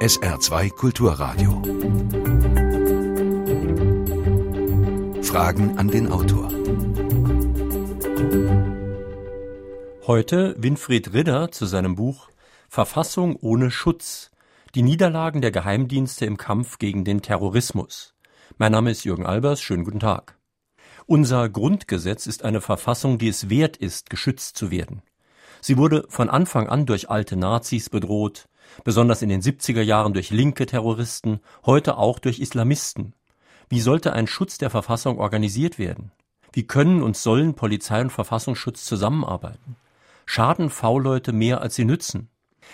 SR2 Kulturradio. Fragen an den Autor. Heute Winfried Ridder zu seinem Buch Verfassung ohne Schutz. Die Niederlagen der Geheimdienste im Kampf gegen den Terrorismus. Mein Name ist Jürgen Albers. Schönen guten Tag. Unser Grundgesetz ist eine Verfassung, die es wert ist, geschützt zu werden. Sie wurde von Anfang an durch alte Nazis bedroht, besonders in den 70er Jahren durch linke Terroristen, heute auch durch Islamisten. Wie sollte ein Schutz der Verfassung organisiert werden? Wie können und sollen Polizei und Verfassungsschutz zusammenarbeiten? Schaden V-Leute mehr als sie nützen?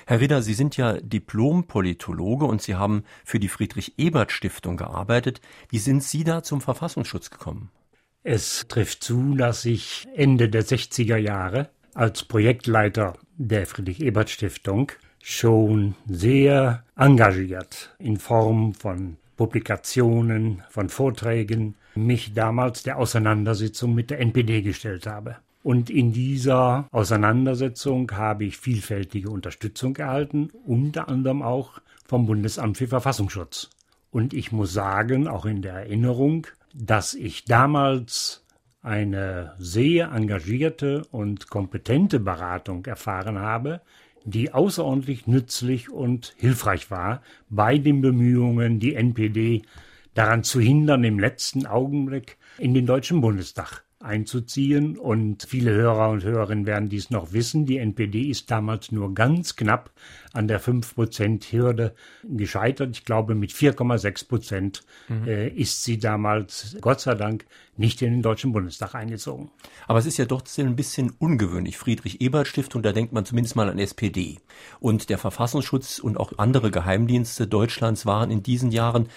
Herr Ritter, Sie sind ja Diplom-Politologe und Sie haben für die Friedrich-Ebert-Stiftung gearbeitet. Wie sind Sie da zum Verfassungsschutz gekommen? Es trifft zu, dass ich Ende der 60er Jahre als Projektleiter der Friedrich-Ebert-Stiftung schon sehr engagiert in Form von Publikationen, von Vorträgen mich damals der Auseinandersetzung mit der NPD gestellt habe. Und in dieser Auseinandersetzung habe ich vielfältige Unterstützung erhalten, unter anderem auch vom Bundesamt für Verfassungsschutz. Und ich muss sagen, auch in der Erinnerung, dass ich damals eine sehr engagierte und kompetente Beratung erfahren habe, die außerordentlich nützlich und hilfreich war bei den Bemühungen, die NPD daran zu hindern, im letzten Augenblick in den Deutschen Bundestag einzuziehen. Und viele Hörer und Hörerinnen werden dies noch wissen. Die NPD ist damals nur ganz knapp an der 5-Prozent-Hürde gescheitert. Ich glaube, mit 4,6 Prozent mhm. äh, ist sie damals, Gott sei Dank, nicht in den Deutschen Bundestag eingezogen. Aber es ist ja doch ein bisschen ungewöhnlich. Friedrich-Ebert-Stiftung, da denkt man zumindest mal an SPD. Und der Verfassungsschutz und auch andere Geheimdienste Deutschlands waren in diesen Jahren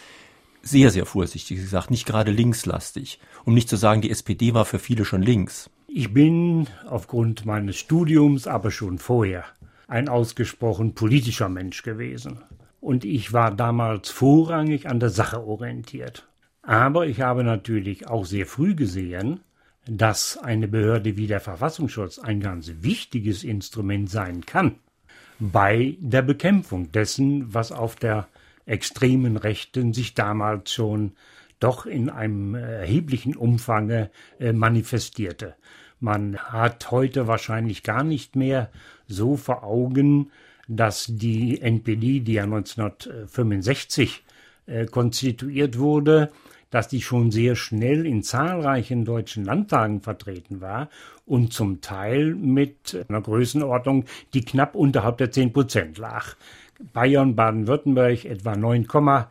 sehr, sehr vorsichtig gesagt, nicht gerade linkslastig. Um nicht zu sagen, die SPD war für viele schon links. Ich bin aufgrund meines Studiums, aber schon vorher, ein ausgesprochen politischer Mensch gewesen. Und ich war damals vorrangig an der Sache orientiert. Aber ich habe natürlich auch sehr früh gesehen, dass eine Behörde wie der Verfassungsschutz ein ganz wichtiges Instrument sein kann bei der Bekämpfung dessen, was auf der extremen Rechten sich damals schon doch in einem erheblichen Umfange äh, manifestierte. Man hat heute wahrscheinlich gar nicht mehr so vor Augen, dass die NPD, die ja 1965 äh, konstituiert wurde, dass die schon sehr schnell in zahlreichen deutschen Landtagen vertreten war und zum Teil mit einer Größenordnung, die knapp unterhalb der 10 Prozent lag. Bayern, Baden-Württemberg etwa 9,5,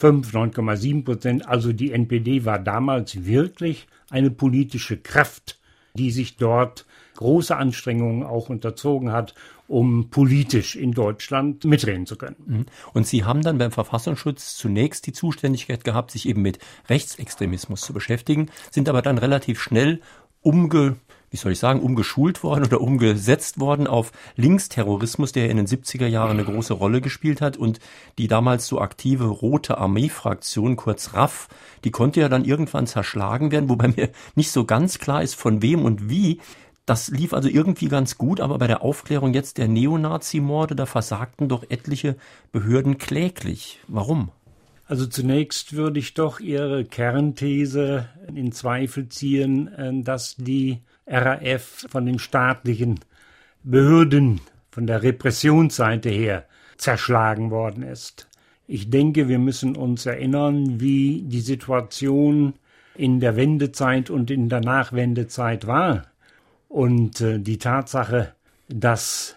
9,7 Prozent. Also die NPD war damals wirklich eine politische Kraft, die sich dort große Anstrengungen auch unterzogen hat, um politisch in Deutschland mitreden zu können. Mhm. Und Sie haben dann beim Verfassungsschutz zunächst die Zuständigkeit gehabt, sich eben mit Rechtsextremismus zu beschäftigen, sind aber dann relativ schnell umge wie soll ich sagen, umgeschult worden oder umgesetzt worden auf Linksterrorismus, der in den 70er Jahren eine große Rolle gespielt hat und die damals so aktive Rote Armee-Fraktion, kurz RAF, die konnte ja dann irgendwann zerschlagen werden, wobei mir nicht so ganz klar ist, von wem und wie. Das lief also irgendwie ganz gut, aber bei der Aufklärung jetzt der Neonazi-Morde, da versagten doch etliche Behörden kläglich. Warum? Also zunächst würde ich doch Ihre Kernthese in Zweifel ziehen, äh, dass die RAF von den staatlichen Behörden, von der Repressionsseite her zerschlagen worden ist. Ich denke, wir müssen uns erinnern, wie die Situation in der Wendezeit und in der Nachwendezeit war. Und äh, die Tatsache, dass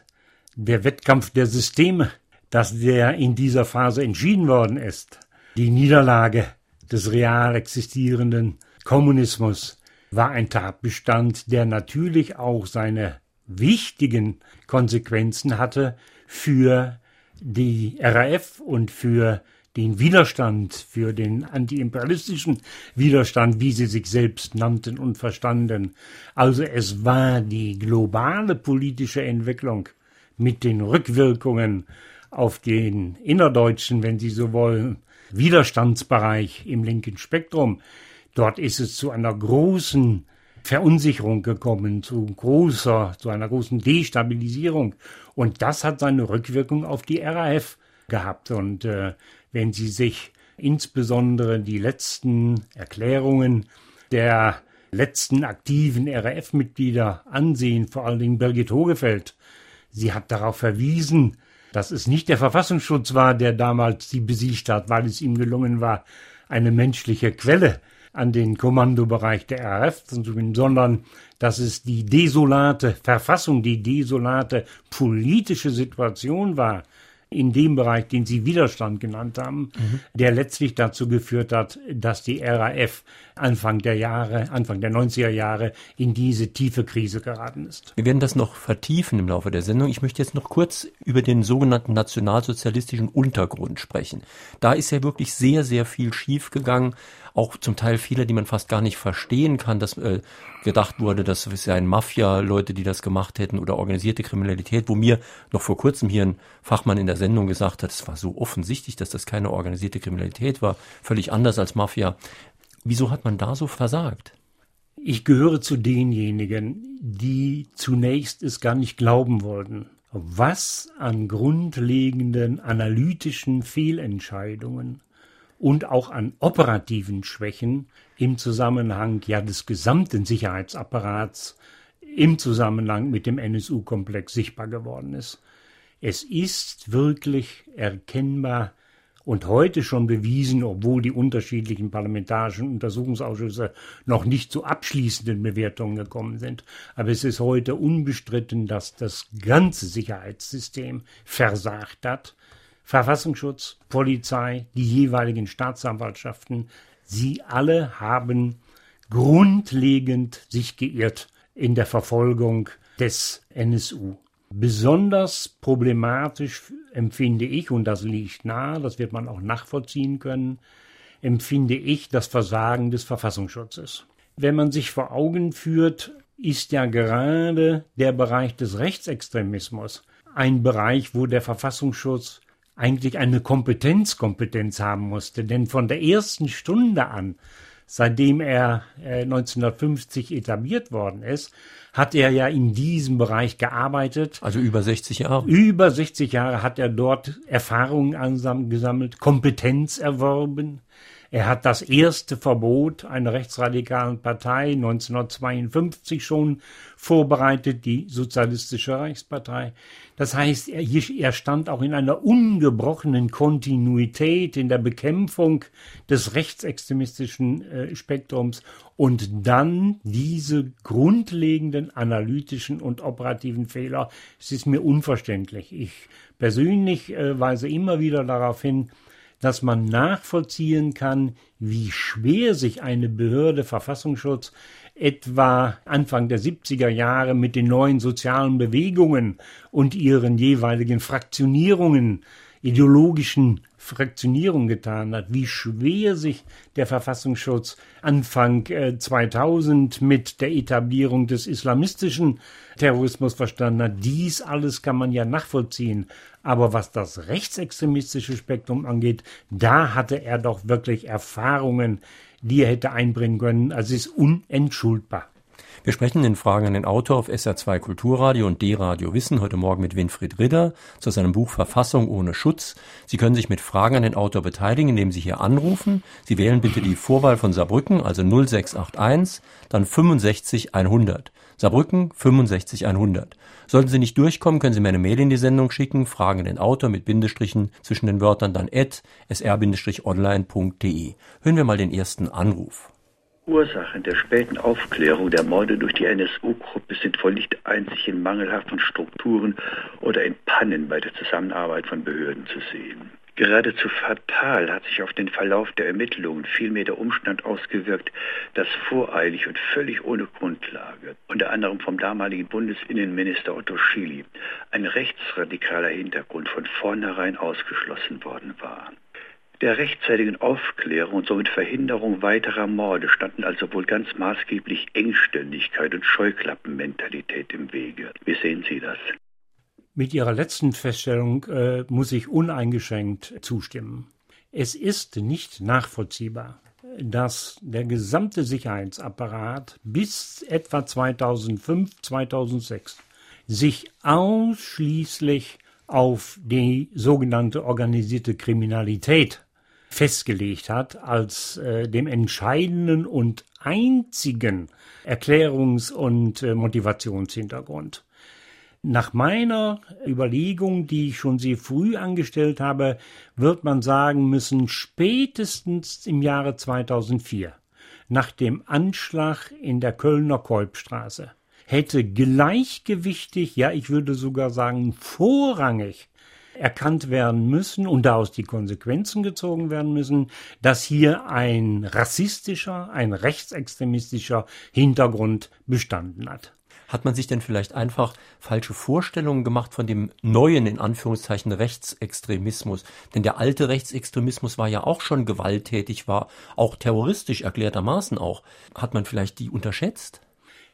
der Wettkampf der Systeme, dass der in dieser Phase entschieden worden ist, die Niederlage des real existierenden Kommunismus war ein Tatbestand, der natürlich auch seine wichtigen Konsequenzen hatte für die RAF und für den Widerstand, für den antiimperialistischen Widerstand, wie sie sich selbst nannten und verstanden. Also es war die globale politische Entwicklung mit den Rückwirkungen auf den innerdeutschen, wenn Sie so wollen, Widerstandsbereich im linken Spektrum, Dort ist es zu einer großen Verunsicherung gekommen, zu großer, zu einer großen Destabilisierung. Und das hat seine Rückwirkung auf die RAF gehabt. Und äh, wenn Sie sich insbesondere die letzten Erklärungen der letzten aktiven RAF-Mitglieder ansehen, vor allen Dingen Birgit Hogefeld, sie hat darauf verwiesen, dass es nicht der Verfassungsschutz war, der damals sie besiegt hat, weil es ihm gelungen war, eine menschliche Quelle an den Kommandobereich der RAF sondern dass es die desolate Verfassung, die desolate politische Situation war, in dem Bereich, den Sie Widerstand genannt haben, mhm. der letztlich dazu geführt hat, dass die RAF Anfang der Jahre, Anfang der 90er Jahre in diese tiefe Krise geraten ist. Wir werden das noch vertiefen im Laufe der Sendung. Ich möchte jetzt noch kurz über den sogenannten nationalsozialistischen Untergrund sprechen. Da ist ja wirklich sehr, sehr viel schiefgegangen auch zum Teil Fehler, die man fast gar nicht verstehen kann, dass äh, gedacht wurde, das seien Mafia-Leute, die das gemacht hätten oder organisierte Kriminalität, wo mir noch vor kurzem hier ein Fachmann in der Sendung gesagt hat, es war so offensichtlich, dass das keine organisierte Kriminalität war, völlig anders als Mafia. Wieso hat man da so versagt? Ich gehöre zu denjenigen, die zunächst es gar nicht glauben wollten, was an grundlegenden analytischen Fehlentscheidungen und auch an operativen Schwächen im Zusammenhang ja des gesamten Sicherheitsapparats im Zusammenhang mit dem NSU-Komplex sichtbar geworden ist. Es ist wirklich erkennbar und heute schon bewiesen, obwohl die unterschiedlichen parlamentarischen Untersuchungsausschüsse noch nicht zu abschließenden Bewertungen gekommen sind. Aber es ist heute unbestritten, dass das ganze Sicherheitssystem versagt hat Verfassungsschutz, Polizei, die jeweiligen Staatsanwaltschaften, sie alle haben grundlegend sich geirrt in der Verfolgung des NSU. Besonders problematisch empfinde ich, und das liegt nahe, das wird man auch nachvollziehen können, empfinde ich das Versagen des Verfassungsschutzes. Wenn man sich vor Augen führt, ist ja gerade der Bereich des Rechtsextremismus ein Bereich, wo der Verfassungsschutz eigentlich eine Kompetenzkompetenz haben musste. Denn von der ersten Stunde an, seitdem er äh, 1950 etabliert worden ist, hat er ja in diesem Bereich gearbeitet. Also über 60 Jahre. Über 60 Jahre hat er dort Erfahrungen gesammelt, Kompetenz erworben. Er hat das erste Verbot einer rechtsradikalen Partei 1952 schon vorbereitet, die Sozialistische Reichspartei. Das heißt, er, er stand auch in einer ungebrochenen Kontinuität in der Bekämpfung des rechtsextremistischen äh, Spektrums und dann diese grundlegenden analytischen und operativen Fehler. Es ist mir unverständlich. Ich persönlich äh, weise immer wieder darauf hin, dass man nachvollziehen kann, wie schwer sich eine Behörde Verfassungsschutz etwa Anfang der 70er Jahre mit den neuen sozialen Bewegungen und ihren jeweiligen Fraktionierungen, ideologischen Fraktionierung getan hat, wie schwer sich der Verfassungsschutz Anfang 2000 äh, mit der Etablierung des islamistischen Terrorismus verstanden hat. Dies alles kann man ja nachvollziehen. Aber was das rechtsextremistische Spektrum angeht, da hatte er doch wirklich Erfahrungen, die er hätte einbringen können. Also es ist unentschuldbar. Wir sprechen in Fragen an den Autor auf SR2 Kulturradio und D-Radio Wissen heute Morgen mit Winfried Ridder zu seinem Buch Verfassung ohne Schutz. Sie können sich mit Fragen an den Autor beteiligen, indem Sie hier anrufen. Sie wählen bitte die Vorwahl von Saarbrücken, also 0681, dann 65 100. Saarbrücken 65 100. Sollten Sie nicht durchkommen, können Sie mir eine Mail in die Sendung schicken, Fragen an den Autor mit Bindestrichen zwischen den Wörtern, dann at sr-online.de. Hören wir mal den ersten Anruf. Ursachen der späten Aufklärung der Morde durch die NSU-Gruppe sind wohl nicht einzig in mangelhaften Strukturen oder in Pannen bei der Zusammenarbeit von Behörden zu sehen. Geradezu fatal hat sich auf den Verlauf der Ermittlungen vielmehr der Umstand ausgewirkt, dass voreilig und völlig ohne Grundlage, unter anderem vom damaligen Bundesinnenminister Otto Schily, ein rechtsradikaler Hintergrund von vornherein ausgeschlossen worden war. Der rechtzeitigen Aufklärung und somit Verhinderung weiterer Morde standen also wohl ganz maßgeblich Engständigkeit und Scheuklappenmentalität im Wege. Wie sehen Sie das? Mit Ihrer letzten Feststellung äh, muss ich uneingeschränkt zustimmen. Es ist nicht nachvollziehbar, dass der gesamte Sicherheitsapparat bis etwa 2005, 2006 sich ausschließlich auf die sogenannte organisierte Kriminalität festgelegt hat als äh, dem entscheidenden und einzigen Erklärungs- und äh, Motivationshintergrund. Nach meiner Überlegung, die ich schon sehr früh angestellt habe, wird man sagen müssen, spätestens im Jahre 2004, nach dem Anschlag in der Kölner Kolbstraße, hätte gleichgewichtig, ja ich würde sogar sagen vorrangig erkannt werden müssen und daraus die Konsequenzen gezogen werden müssen, dass hier ein rassistischer, ein rechtsextremistischer Hintergrund bestanden hat. Hat man sich denn vielleicht einfach falsche Vorstellungen gemacht von dem neuen, in Anführungszeichen, Rechtsextremismus? Denn der alte Rechtsextremismus war ja auch schon gewalttätig, war auch terroristisch erklärtermaßen auch. Hat man vielleicht die unterschätzt?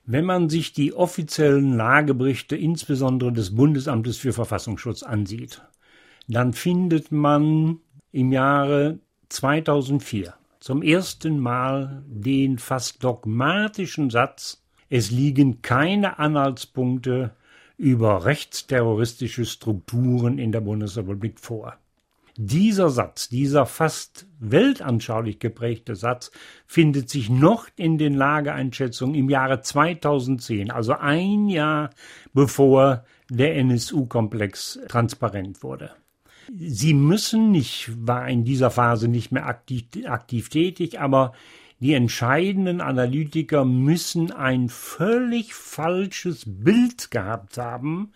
Wenn man sich die offiziellen Lageberichte insbesondere des Bundesamtes für Verfassungsschutz ansieht, dann findet man im Jahre 2004 zum ersten Mal den fast dogmatischen Satz, es liegen keine Anhaltspunkte über rechtsterroristische Strukturen in der Bundesrepublik vor. Dieser Satz, dieser fast weltanschaulich geprägte Satz, findet sich noch in den Lageeinschätzungen im Jahre 2010, also ein Jahr bevor der NSU-Komplex transparent wurde. Sie müssen nicht, war in dieser Phase nicht mehr aktiv, aktiv tätig, aber die entscheidenden Analytiker müssen ein völlig falsches Bild gehabt haben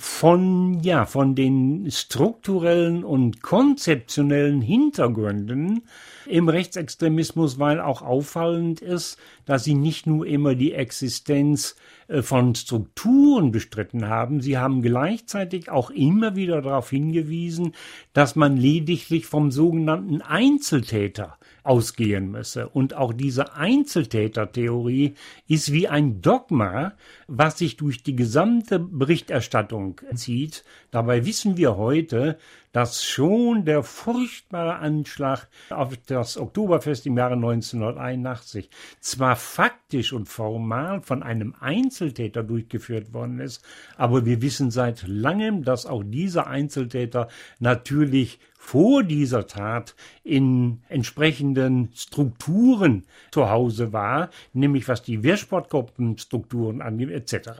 von, ja, von den strukturellen und konzeptionellen Hintergründen im Rechtsextremismus, weil auch auffallend ist, dass sie nicht nur immer die Existenz äh, von Strukturen bestritten haben, sie haben gleichzeitig auch immer wieder darauf hingewiesen, dass man lediglich vom sogenannten Einzeltäter ausgehen müsse. Und auch diese Einzeltätertheorie ist wie ein Dogma, was sich durch die gesamte Berichterstattung zieht. Dabei wissen wir heute, dass schon der furchtbare Anschlag auf das Oktoberfest im Jahre 1981 zwar faktisch und formal von einem Einzeltäter durchgeführt worden ist, aber wir wissen seit langem, dass auch dieser Einzeltäter natürlich vor dieser Tat in entsprechenden Strukturen zu Hause war, nämlich was die Wehrsportgruppenstrukturen angeht, etc.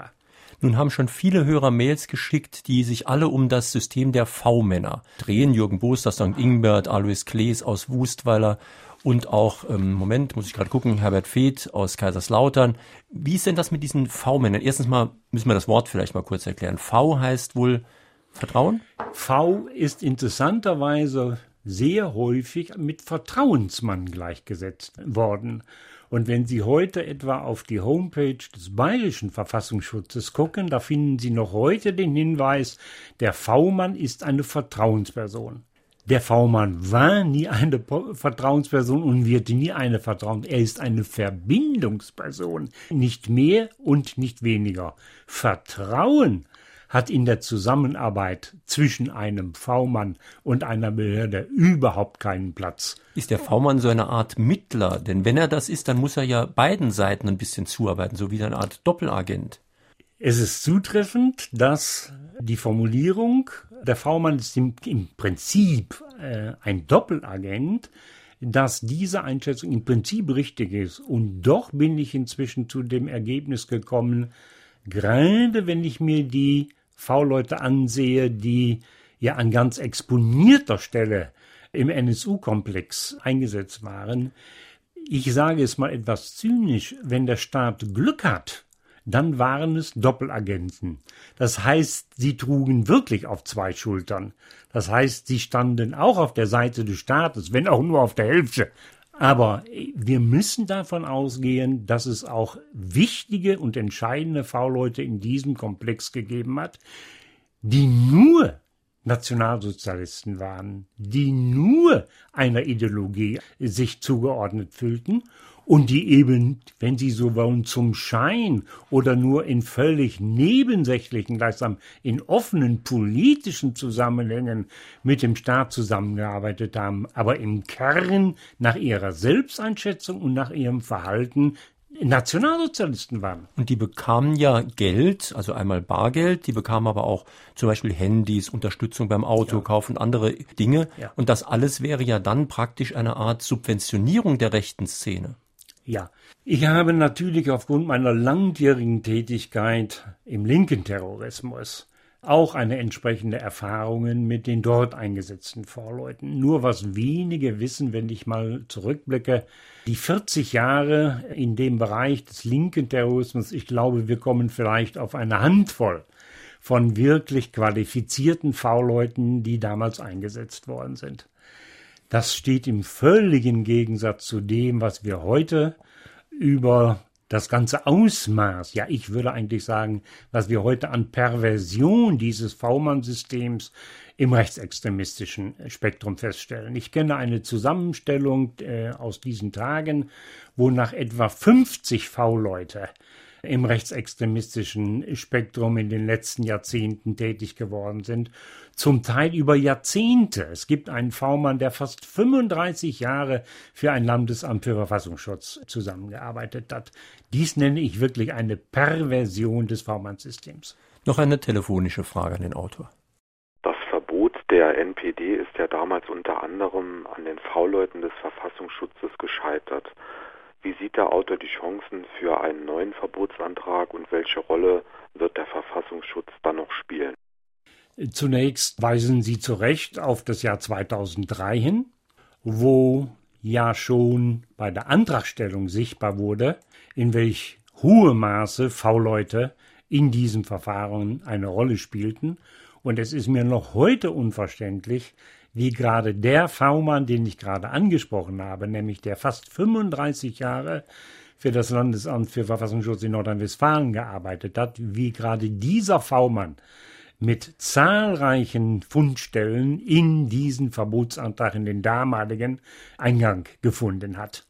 Nun haben schon viele Hörer Mails geschickt, die sich alle um das System der V-Männer drehen. Jürgen aus St. Ingbert, Alois Klees aus Wustweiler und auch, ähm, Moment, muss ich gerade gucken, Herbert Feeth aus Kaiserslautern. Wie ist denn das mit diesen V-Männern? Erstens mal müssen wir das Wort vielleicht mal kurz erklären. V heißt wohl Vertrauen? V ist interessanterweise sehr häufig mit Vertrauensmann gleichgesetzt worden. Und wenn Sie heute etwa auf die Homepage des Bayerischen Verfassungsschutzes gucken, da finden Sie noch heute den Hinweis, der V-Mann ist eine Vertrauensperson. Der V-Mann war nie eine Vertrauensperson und wird nie eine Vertrauens. Er ist eine Verbindungsperson, nicht mehr und nicht weniger. Vertrauen hat in der Zusammenarbeit zwischen einem V-Mann und einer Behörde überhaupt keinen Platz. Ist der V-Mann so eine Art Mittler? Denn wenn er das ist, dann muss er ja beiden Seiten ein bisschen zuarbeiten, so wie eine Art Doppelagent. Es ist zutreffend, dass die Formulierung, der V-Mann ist im, im Prinzip äh, ein Doppelagent, dass diese Einschätzung im Prinzip richtig ist. Und doch bin ich inzwischen zu dem Ergebnis gekommen, gerade wenn ich mir die V-Leute ansehe, die ja an ganz exponierter Stelle im NSU-Komplex eingesetzt waren. Ich sage es mal etwas zynisch, wenn der Staat Glück hat, dann waren es Doppelagenten. Das heißt, sie trugen wirklich auf zwei Schultern. Das heißt, sie standen auch auf der Seite des Staates, wenn auch nur auf der Hälfte. Aber wir müssen davon ausgehen, dass es auch wichtige und entscheidende V-Leute in diesem Komplex gegeben hat, die nur Nationalsozialisten waren, die nur einer Ideologie sich zugeordnet fühlten und die eben, wenn Sie so wollen, zum Schein oder nur in völlig nebensächlichen, gleichsam in offenen politischen Zusammenhängen mit dem Staat zusammengearbeitet haben, aber im Kern nach ihrer Selbsteinschätzung und nach ihrem Verhalten Nationalsozialisten waren. Und die bekamen ja Geld, also einmal Bargeld, die bekamen aber auch zum Beispiel Handys, Unterstützung beim Autokauf ja. und andere Dinge. Ja. Und das alles wäre ja dann praktisch eine Art Subventionierung der rechten Szene. Ja, ich habe natürlich aufgrund meiner langjährigen Tätigkeit im linken Terrorismus auch eine entsprechende Erfahrungen mit den dort eingesetzten Vorleuten. Nur was wenige wissen, wenn ich mal zurückblicke, die 40 Jahre in dem Bereich des linken Terrorismus, ich glaube, wir kommen vielleicht auf eine Handvoll von wirklich qualifizierten V-Leuten, die damals eingesetzt worden sind. Das steht im völligen Gegensatz zu dem, was wir heute über das ganze Ausmaß, ja, ich würde eigentlich sagen, was wir heute an Perversion dieses V-Mann-Systems im rechtsextremistischen Spektrum feststellen. Ich kenne eine Zusammenstellung äh, aus diesen Tagen, wo nach etwa 50 V-Leute im rechtsextremistischen Spektrum in den letzten Jahrzehnten tätig geworden sind, zum Teil über Jahrzehnte. Es gibt einen V-Mann, der fast 35 Jahre für ein Landesamt für Verfassungsschutz zusammengearbeitet hat. Dies nenne ich wirklich eine Perversion des V-Mann-Systems. Noch eine telefonische Frage an den Autor. Das Verbot der NPD ist ja damals unter anderem an den V-Leuten des Verfassungsschutzes gescheitert. Wie sieht der Autor die Chancen für einen neuen Verbotsantrag und welche Rolle wird der Verfassungsschutz dann noch spielen? Zunächst weisen Sie zu Recht auf das Jahr 2003 hin, wo ja schon bei der Antragstellung sichtbar wurde, in welch hohe Maße V-Leute in diesem Verfahren eine Rolle spielten. Und es ist mir noch heute unverständlich, wie gerade der V-Mann, den ich gerade angesprochen habe, nämlich der fast 35 Jahre für das Landesamt für Verfassungsschutz in Nordrhein-Westfalen gearbeitet hat, wie gerade dieser V-Mann mit zahlreichen Fundstellen in diesen Verbotsantrag, in den damaligen Eingang gefunden hat.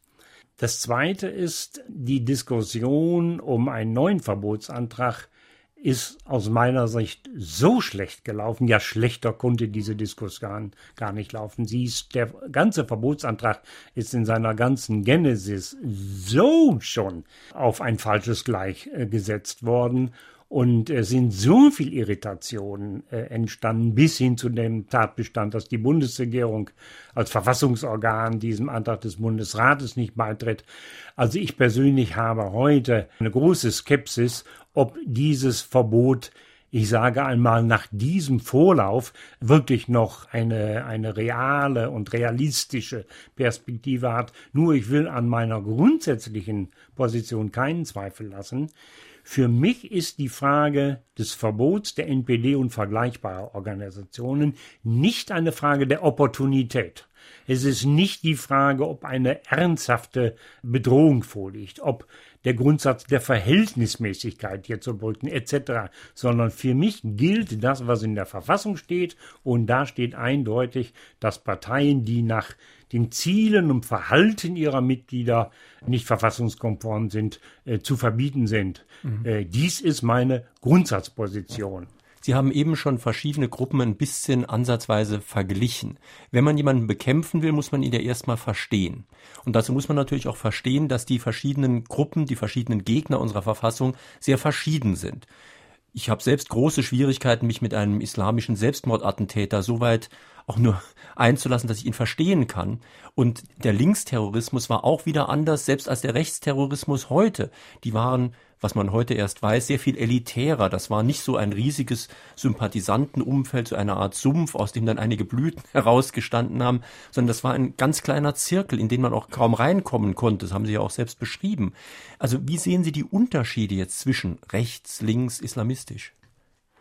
Das zweite ist die Diskussion um einen neuen Verbotsantrag ist aus meiner Sicht so schlecht gelaufen. Ja, schlechter konnte diese Diskussion gar nicht laufen. Sie ist, der ganze Verbotsantrag ist in seiner ganzen Genesis so schon auf ein falsches Gleich äh, gesetzt worden. Und es sind so viel Irritationen äh, entstanden, bis hin zu dem Tatbestand, dass die Bundesregierung als Verfassungsorgan diesem Antrag des Bundesrates nicht beitritt. Also ich persönlich habe heute eine große Skepsis, ob dieses Verbot ich sage einmal, nach diesem Vorlauf wirklich noch eine, eine reale und realistische Perspektive hat. Nur ich will an meiner grundsätzlichen Position keinen Zweifel lassen. Für mich ist die Frage des Verbots der NPD und vergleichbarer Organisationen nicht eine Frage der Opportunität. Es ist nicht die Frage, ob eine ernsthafte Bedrohung vorliegt, ob der Grundsatz der Verhältnismäßigkeit hier zu brücken etc., sondern für mich gilt das, was in der Verfassung steht und da steht eindeutig, dass Parteien, die nach den Zielen und Verhalten ihrer Mitglieder nicht verfassungskonform sind, äh, zu verbieten sind. Mhm. Äh, dies ist meine Grundsatzposition. Sie haben eben schon verschiedene Gruppen ein bisschen ansatzweise verglichen. Wenn man jemanden bekämpfen will, muss man ihn ja erstmal verstehen. Und dazu muss man natürlich auch verstehen, dass die verschiedenen Gruppen, die verschiedenen Gegner unserer Verfassung sehr verschieden sind. Ich habe selbst große Schwierigkeiten, mich mit einem islamischen Selbstmordattentäter so weit auch nur einzulassen, dass ich ihn verstehen kann. Und der Linksterrorismus war auch wieder anders, selbst als der Rechtsterrorismus heute. Die waren was man heute erst weiß, sehr viel elitärer. Das war nicht so ein riesiges Sympathisantenumfeld, so eine Art Sumpf, aus dem dann einige Blüten herausgestanden haben, sondern das war ein ganz kleiner Zirkel, in den man auch kaum reinkommen konnte. Das haben Sie ja auch selbst beschrieben. Also wie sehen Sie die Unterschiede jetzt zwischen rechts, links, islamistisch?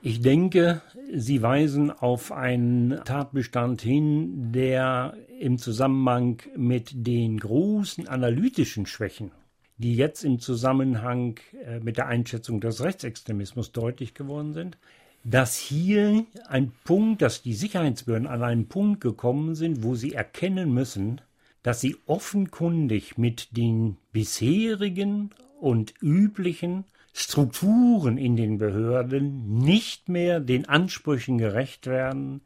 Ich denke, Sie weisen auf einen Tatbestand hin, der im Zusammenhang mit den großen analytischen Schwächen die jetzt im Zusammenhang äh, mit der Einschätzung des Rechtsextremismus deutlich geworden sind, dass hier ein Punkt, dass die Sicherheitsbehörden an einen Punkt gekommen sind, wo sie erkennen müssen, dass sie offenkundig mit den bisherigen und üblichen Strukturen in den Behörden nicht mehr den Ansprüchen gerecht werden,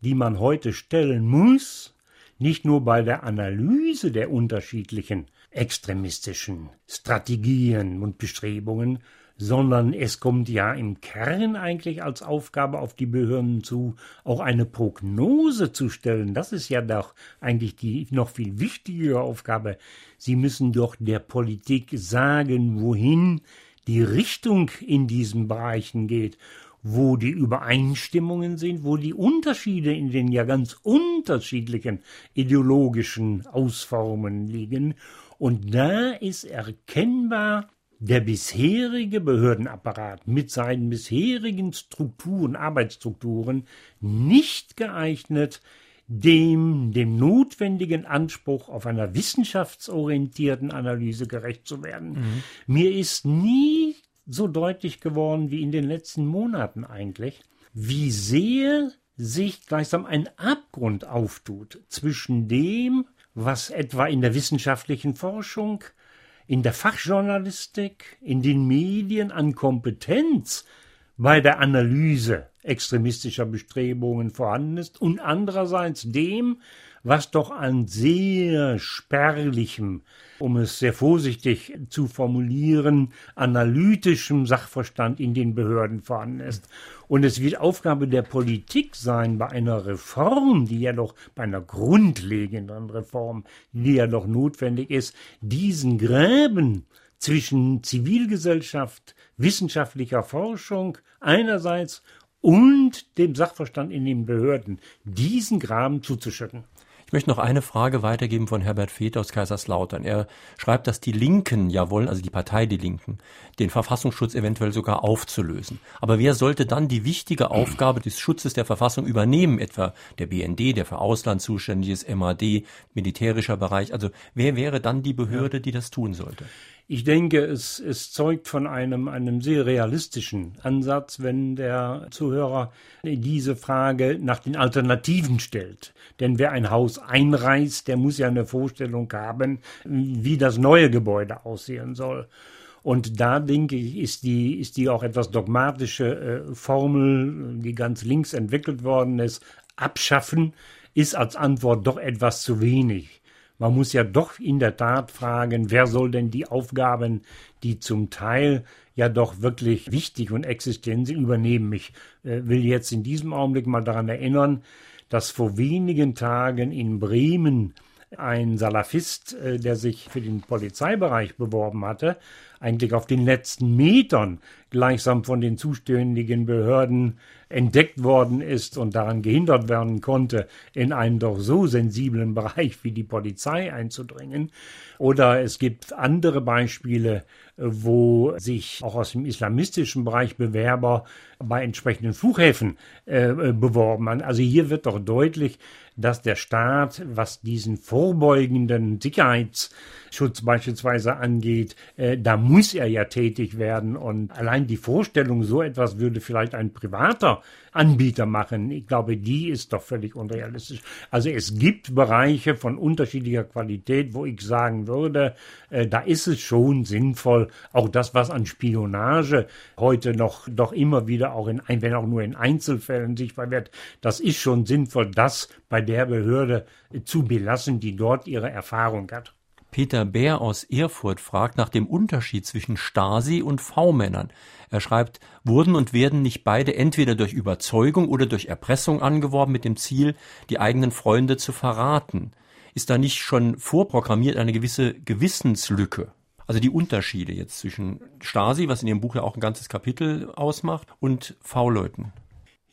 die man heute stellen muss, nicht nur bei der Analyse der unterschiedlichen extremistischen Strategien und Bestrebungen, sondern es kommt ja im Kern eigentlich als Aufgabe auf die Behörden zu, auch eine Prognose zu stellen. Das ist ja doch eigentlich die noch viel wichtigere Aufgabe. Sie müssen doch der Politik sagen, wohin die Richtung in diesen Bereichen geht, wo die Übereinstimmungen sind, wo die Unterschiede in den ja ganz unterschiedlichen ideologischen Ausformen liegen. Und da ist erkennbar, der bisherige Behördenapparat mit seinen bisherigen Strukturen, Arbeitsstrukturen nicht geeignet, dem, dem notwendigen Anspruch auf einer wissenschaftsorientierten Analyse gerecht zu werden. Mhm. Mir ist nie so deutlich geworden wie in den letzten Monaten eigentlich, wie sehr sich gleichsam ein Abgrund auftut zwischen dem, was etwa in der wissenschaftlichen Forschung in der Fachjournalistik, in den Medien an Kompetenz bei der Analyse extremistischer Bestrebungen vorhanden ist und andererseits dem, was doch an sehr spärlichem, um es sehr vorsichtig zu formulieren, analytischem Sachverstand in den Behörden vorhanden ist. Und es wird Aufgabe der Politik sein, bei einer Reform, die ja doch, bei einer grundlegenden Reform, die ja doch notwendig ist, diesen Gräben zwischen Zivilgesellschaft, wissenschaftlicher Forschung einerseits und dem Sachverstand in den Behörden, diesen Graben zuzuschütten. Ich möchte noch eine Frage weitergeben von Herbert Feeth aus Kaiserslautern. Er schreibt, dass die Linken ja wollen, also die Partei Die Linken, den Verfassungsschutz eventuell sogar aufzulösen. Aber wer sollte dann die wichtige Aufgabe des Schutzes der Verfassung übernehmen? Etwa der BND, der für Ausland zuständig ist, MAD, militärischer Bereich. Also wer wäre dann die Behörde, die das tun sollte? Ich denke, es, es zeugt von einem, einem sehr realistischen Ansatz, wenn der Zuhörer diese Frage nach den Alternativen stellt. Denn wer ein Haus einreißt, der muss ja eine Vorstellung haben, wie das neue Gebäude aussehen soll. Und da denke ich, ist die, ist die auch etwas dogmatische äh, Formel, die ganz links entwickelt worden ist, abschaffen, ist als Antwort doch etwas zu wenig. Man muss ja doch in der Tat fragen, wer soll denn die Aufgaben, die zum Teil ja doch wirklich wichtig und existent sind, übernehmen. Ich äh, will jetzt in diesem Augenblick mal daran erinnern, dass vor wenigen Tagen in Bremen ein Salafist, äh, der sich für den Polizeibereich beworben hatte, eigentlich auf den letzten Metern gleichsam von den zuständigen Behörden entdeckt worden ist und daran gehindert werden konnte, in einen doch so sensiblen Bereich wie die Polizei einzudringen. Oder es gibt andere Beispiele, wo sich auch aus dem islamistischen Bereich Bewerber bei entsprechenden Flughäfen äh, beworben haben. Also hier wird doch deutlich, dass der Staat, was diesen vorbeugenden Sicherheitsschutz beispielsweise angeht, äh, da muss er ja tätig werden. Und allein die Vorstellung, so etwas würde vielleicht ein privater Anbieter machen. Ich glaube, die ist doch völlig unrealistisch. Also es gibt Bereiche von unterschiedlicher Qualität, wo ich sagen würde, äh, da ist es schon sinnvoll, auch das, was an Spionage heute noch doch immer wieder auch in, wenn auch nur in Einzelfällen sichtbar wird, das ist schon sinnvoll, das bei der Behörde zu belassen, die dort ihre Erfahrung hat. Peter Bär aus Erfurt fragt nach dem Unterschied zwischen Stasi und V-Männern. Er schreibt, wurden und werden nicht beide entweder durch Überzeugung oder durch Erpressung angeworben mit dem Ziel, die eigenen Freunde zu verraten? Ist da nicht schon vorprogrammiert eine gewisse Gewissenslücke? Also die Unterschiede jetzt zwischen Stasi, was in Ihrem Buch ja auch ein ganzes Kapitel ausmacht, und V-Leuten.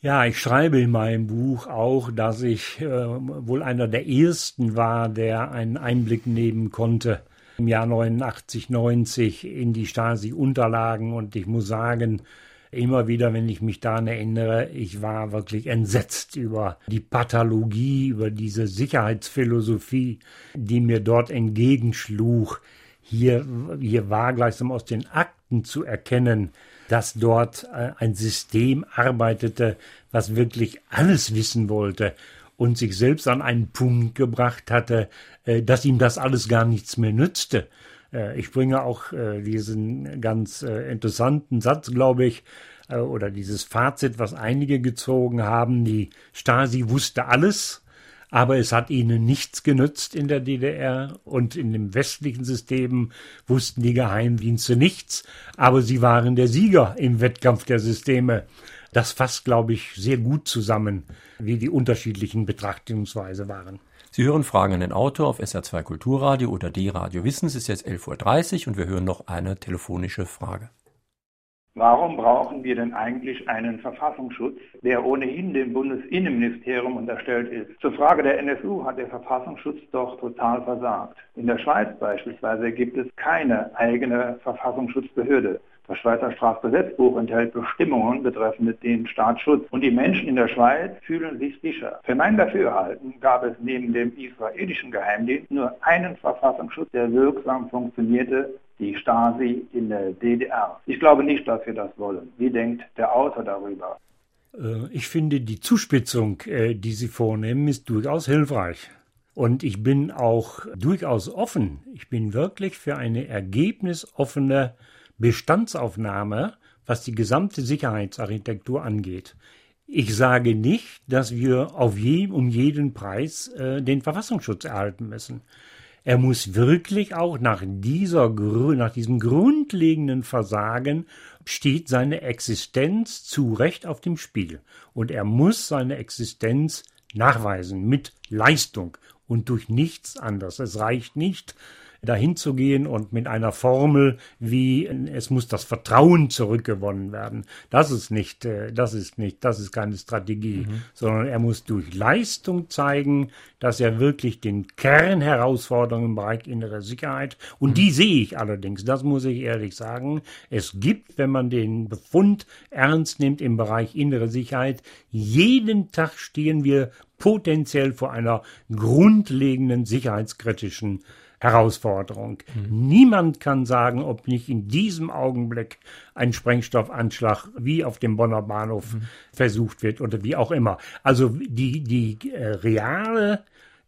Ja, ich schreibe in meinem Buch auch, dass ich äh, wohl einer der ersten war, der einen Einblick nehmen konnte im Jahr 89, 90 in die Stasi-Unterlagen. Und ich muss sagen, immer wieder, wenn ich mich daran erinnere, ich war wirklich entsetzt über die Pathologie, über diese Sicherheitsphilosophie, die mir dort entgegenschlug. Hier, hier war gleichsam aus den Akten zu erkennen, dass dort äh, ein System arbeitete, was wirklich alles wissen wollte und sich selbst an einen Punkt gebracht hatte, äh, dass ihm das alles gar nichts mehr nützte. Äh, ich bringe auch diesen ganz interessanten Satz, glaube ich, oder dieses Fazit, was einige gezogen haben, die Stasi wusste alles, aber es hat ihnen nichts genützt in der DDR und in den westlichen Systemen wussten die Geheimdienste nichts, aber sie waren der Sieger im Wettkampf der Systeme. Das fasst, glaube ich, sehr gut zusammen, wie die unterschiedlichen Betrachtungsweise waren. Sie hören Fragen an den Autor auf SR2 Kulturradio oder D-Radio Wissen. Es ist jetzt 11.30 Uhr und wir hören noch eine telefonische Frage. Warum brauchen wir denn eigentlich einen Verfassungsschutz, der ohnehin dem Bundesinnenministerium unterstellt ist? Zur Frage der NSU hat der Verfassungsschutz doch total versagt. In der Schweiz beispielsweise gibt es keine eigene Verfassungsschutzbehörde. Das Schweizer Strafgesetzbuch enthält Bestimmungen betreffend den Staatsschutz und die Menschen in der Schweiz fühlen sich sicher. Für mein Dafürhalten gab es neben dem israelischen Geheimdienst nur einen Verfassungsschutz, der wirksam funktionierte, die Stasi in der DDR. Ich glaube nicht, dass wir das wollen. Wie denkt der Autor darüber? Äh, ich finde, die Zuspitzung, äh, die Sie vornehmen, ist durchaus hilfreich. Und ich bin auch durchaus offen. Ich bin wirklich für eine ergebnisoffene Bestandsaufnahme, was die gesamte Sicherheitsarchitektur angeht. Ich sage nicht, dass wir auf je, um jeden Preis äh, den Verfassungsschutz erhalten müssen. Er muss wirklich auch nach dieser, nach diesem grundlegenden Versagen steht seine Existenz zu Recht auf dem Spiel. Und er muss seine Existenz nachweisen mit Leistung und durch nichts anderes. Es reicht nicht, dahin zu gehen und mit einer Formel wie es muss das Vertrauen zurückgewonnen werden. Das ist nicht, äh, das ist nicht, das ist keine Strategie, mhm. sondern er muss durch Leistung zeigen, dass er wirklich den Kernherausforderungen im Bereich innere Sicherheit und mhm. die sehe ich allerdings, das muss ich ehrlich sagen. Es gibt, wenn man den Befund ernst nimmt im Bereich innere Sicherheit, jeden Tag stehen wir potenziell vor einer grundlegenden sicherheitskritischen Herausforderung. Mhm. Niemand kann sagen, ob nicht in diesem Augenblick ein Sprengstoffanschlag wie auf dem Bonner Bahnhof mhm. versucht wird oder wie auch immer. Also die, die äh, reale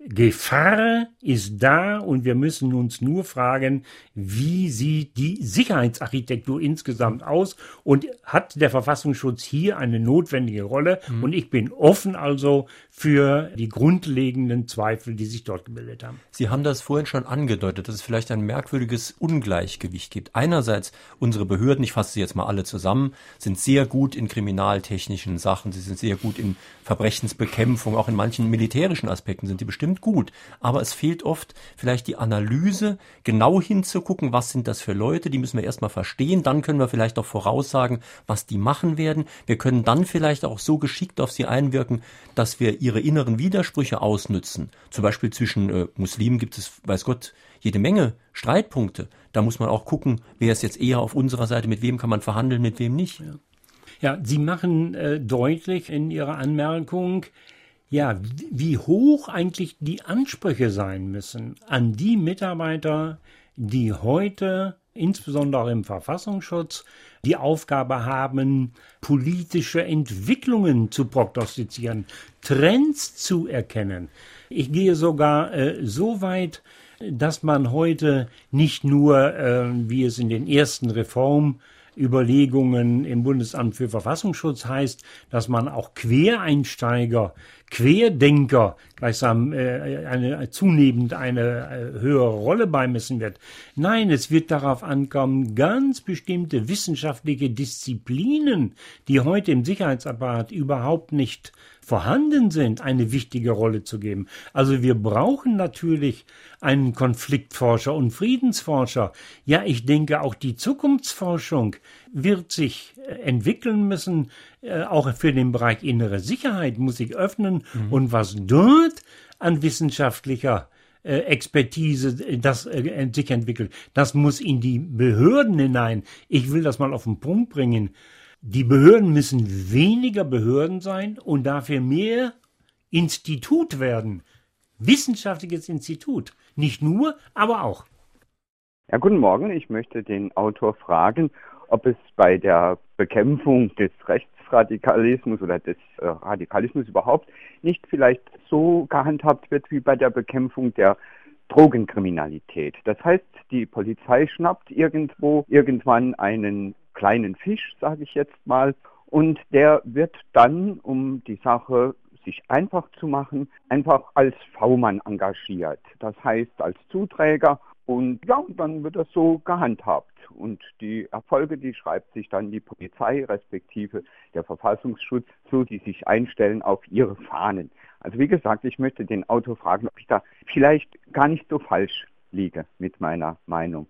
Gefahr ist da und wir müssen uns nur fragen, wie sieht die Sicherheitsarchitektur insgesamt aus und hat der Verfassungsschutz hier eine notwendige Rolle? Mhm. Und ich bin offen also für die grundlegenden Zweifel, die sich dort gebildet haben. Sie haben das vorhin schon angedeutet, dass es vielleicht ein merkwürdiges Ungleichgewicht gibt. Einerseits unsere Behörden, ich fasse sie jetzt mal alle zusammen, sind sehr gut in kriminaltechnischen Sachen, sie sind sehr gut in Verbrechensbekämpfung, auch in manchen militärischen Aspekten sind die bestimmt gut. Aber es fehlt oft vielleicht die Analyse, genau hinzugucken, was sind das für Leute, die müssen wir erstmal verstehen, dann können wir vielleicht auch voraussagen, was die machen werden. Wir können dann vielleicht auch so geschickt auf sie einwirken, dass wir ihre inneren Widersprüche ausnützen. Zum Beispiel zwischen äh, Muslimen gibt es, weiß Gott, jede Menge Streitpunkte. Da muss man auch gucken, wer ist jetzt eher auf unserer Seite, mit wem kann man verhandeln, mit wem nicht. Ja, ja Sie machen äh, deutlich in Ihrer Anmerkung, ja, wie hoch eigentlich die Ansprüche sein müssen an die Mitarbeiter, die heute insbesondere im Verfassungsschutz, die Aufgabe haben, politische Entwicklungen zu prognostizieren, Trends zu erkennen. Ich gehe sogar äh, so weit, dass man heute nicht nur, äh, wie es in den ersten Reformüberlegungen im Bundesamt für Verfassungsschutz heißt, dass man auch Quereinsteiger Querdenker gleichsam äh, eine, zunehmend eine äh, höhere Rolle beimessen wird. Nein, es wird darauf ankommen, ganz bestimmte wissenschaftliche Disziplinen, die heute im Sicherheitsapparat überhaupt nicht vorhanden sind, eine wichtige Rolle zu geben. Also wir brauchen natürlich einen Konfliktforscher und Friedensforscher. Ja, ich denke, auch die Zukunftsforschung wird sich äh, entwickeln müssen. Äh, auch für den Bereich innere Sicherheit muss sich öffnen. Mhm. Und was dort an wissenschaftlicher äh, Expertise das sich entwickelt, das muss in die Behörden hinein. Ich will das mal auf den Punkt bringen. Die Behörden müssen weniger Behörden sein und dafür mehr Institut werden. Wissenschaftliches Institut. Nicht nur, aber auch. Ja, guten Morgen. Ich möchte den Autor fragen, ob es bei der Bekämpfung des Rechtsradikalismus oder des äh, Radikalismus überhaupt nicht vielleicht so gehandhabt wird wie bei der Bekämpfung der Drogenkriminalität. Das heißt, die Polizei schnappt irgendwo irgendwann einen kleinen Fisch, sage ich jetzt mal, und der wird dann, um die Sache sich einfach zu machen, einfach als V-Mann engagiert. Das heißt als Zuträger und ja, dann wird das so gehandhabt. Und die Erfolge, die schreibt sich dann die Polizei respektive der Verfassungsschutz zu, die sich einstellen auf ihre Fahnen. Also wie gesagt, ich möchte den Autor fragen, ob ich da vielleicht gar nicht so falsch liege mit meiner Meinung.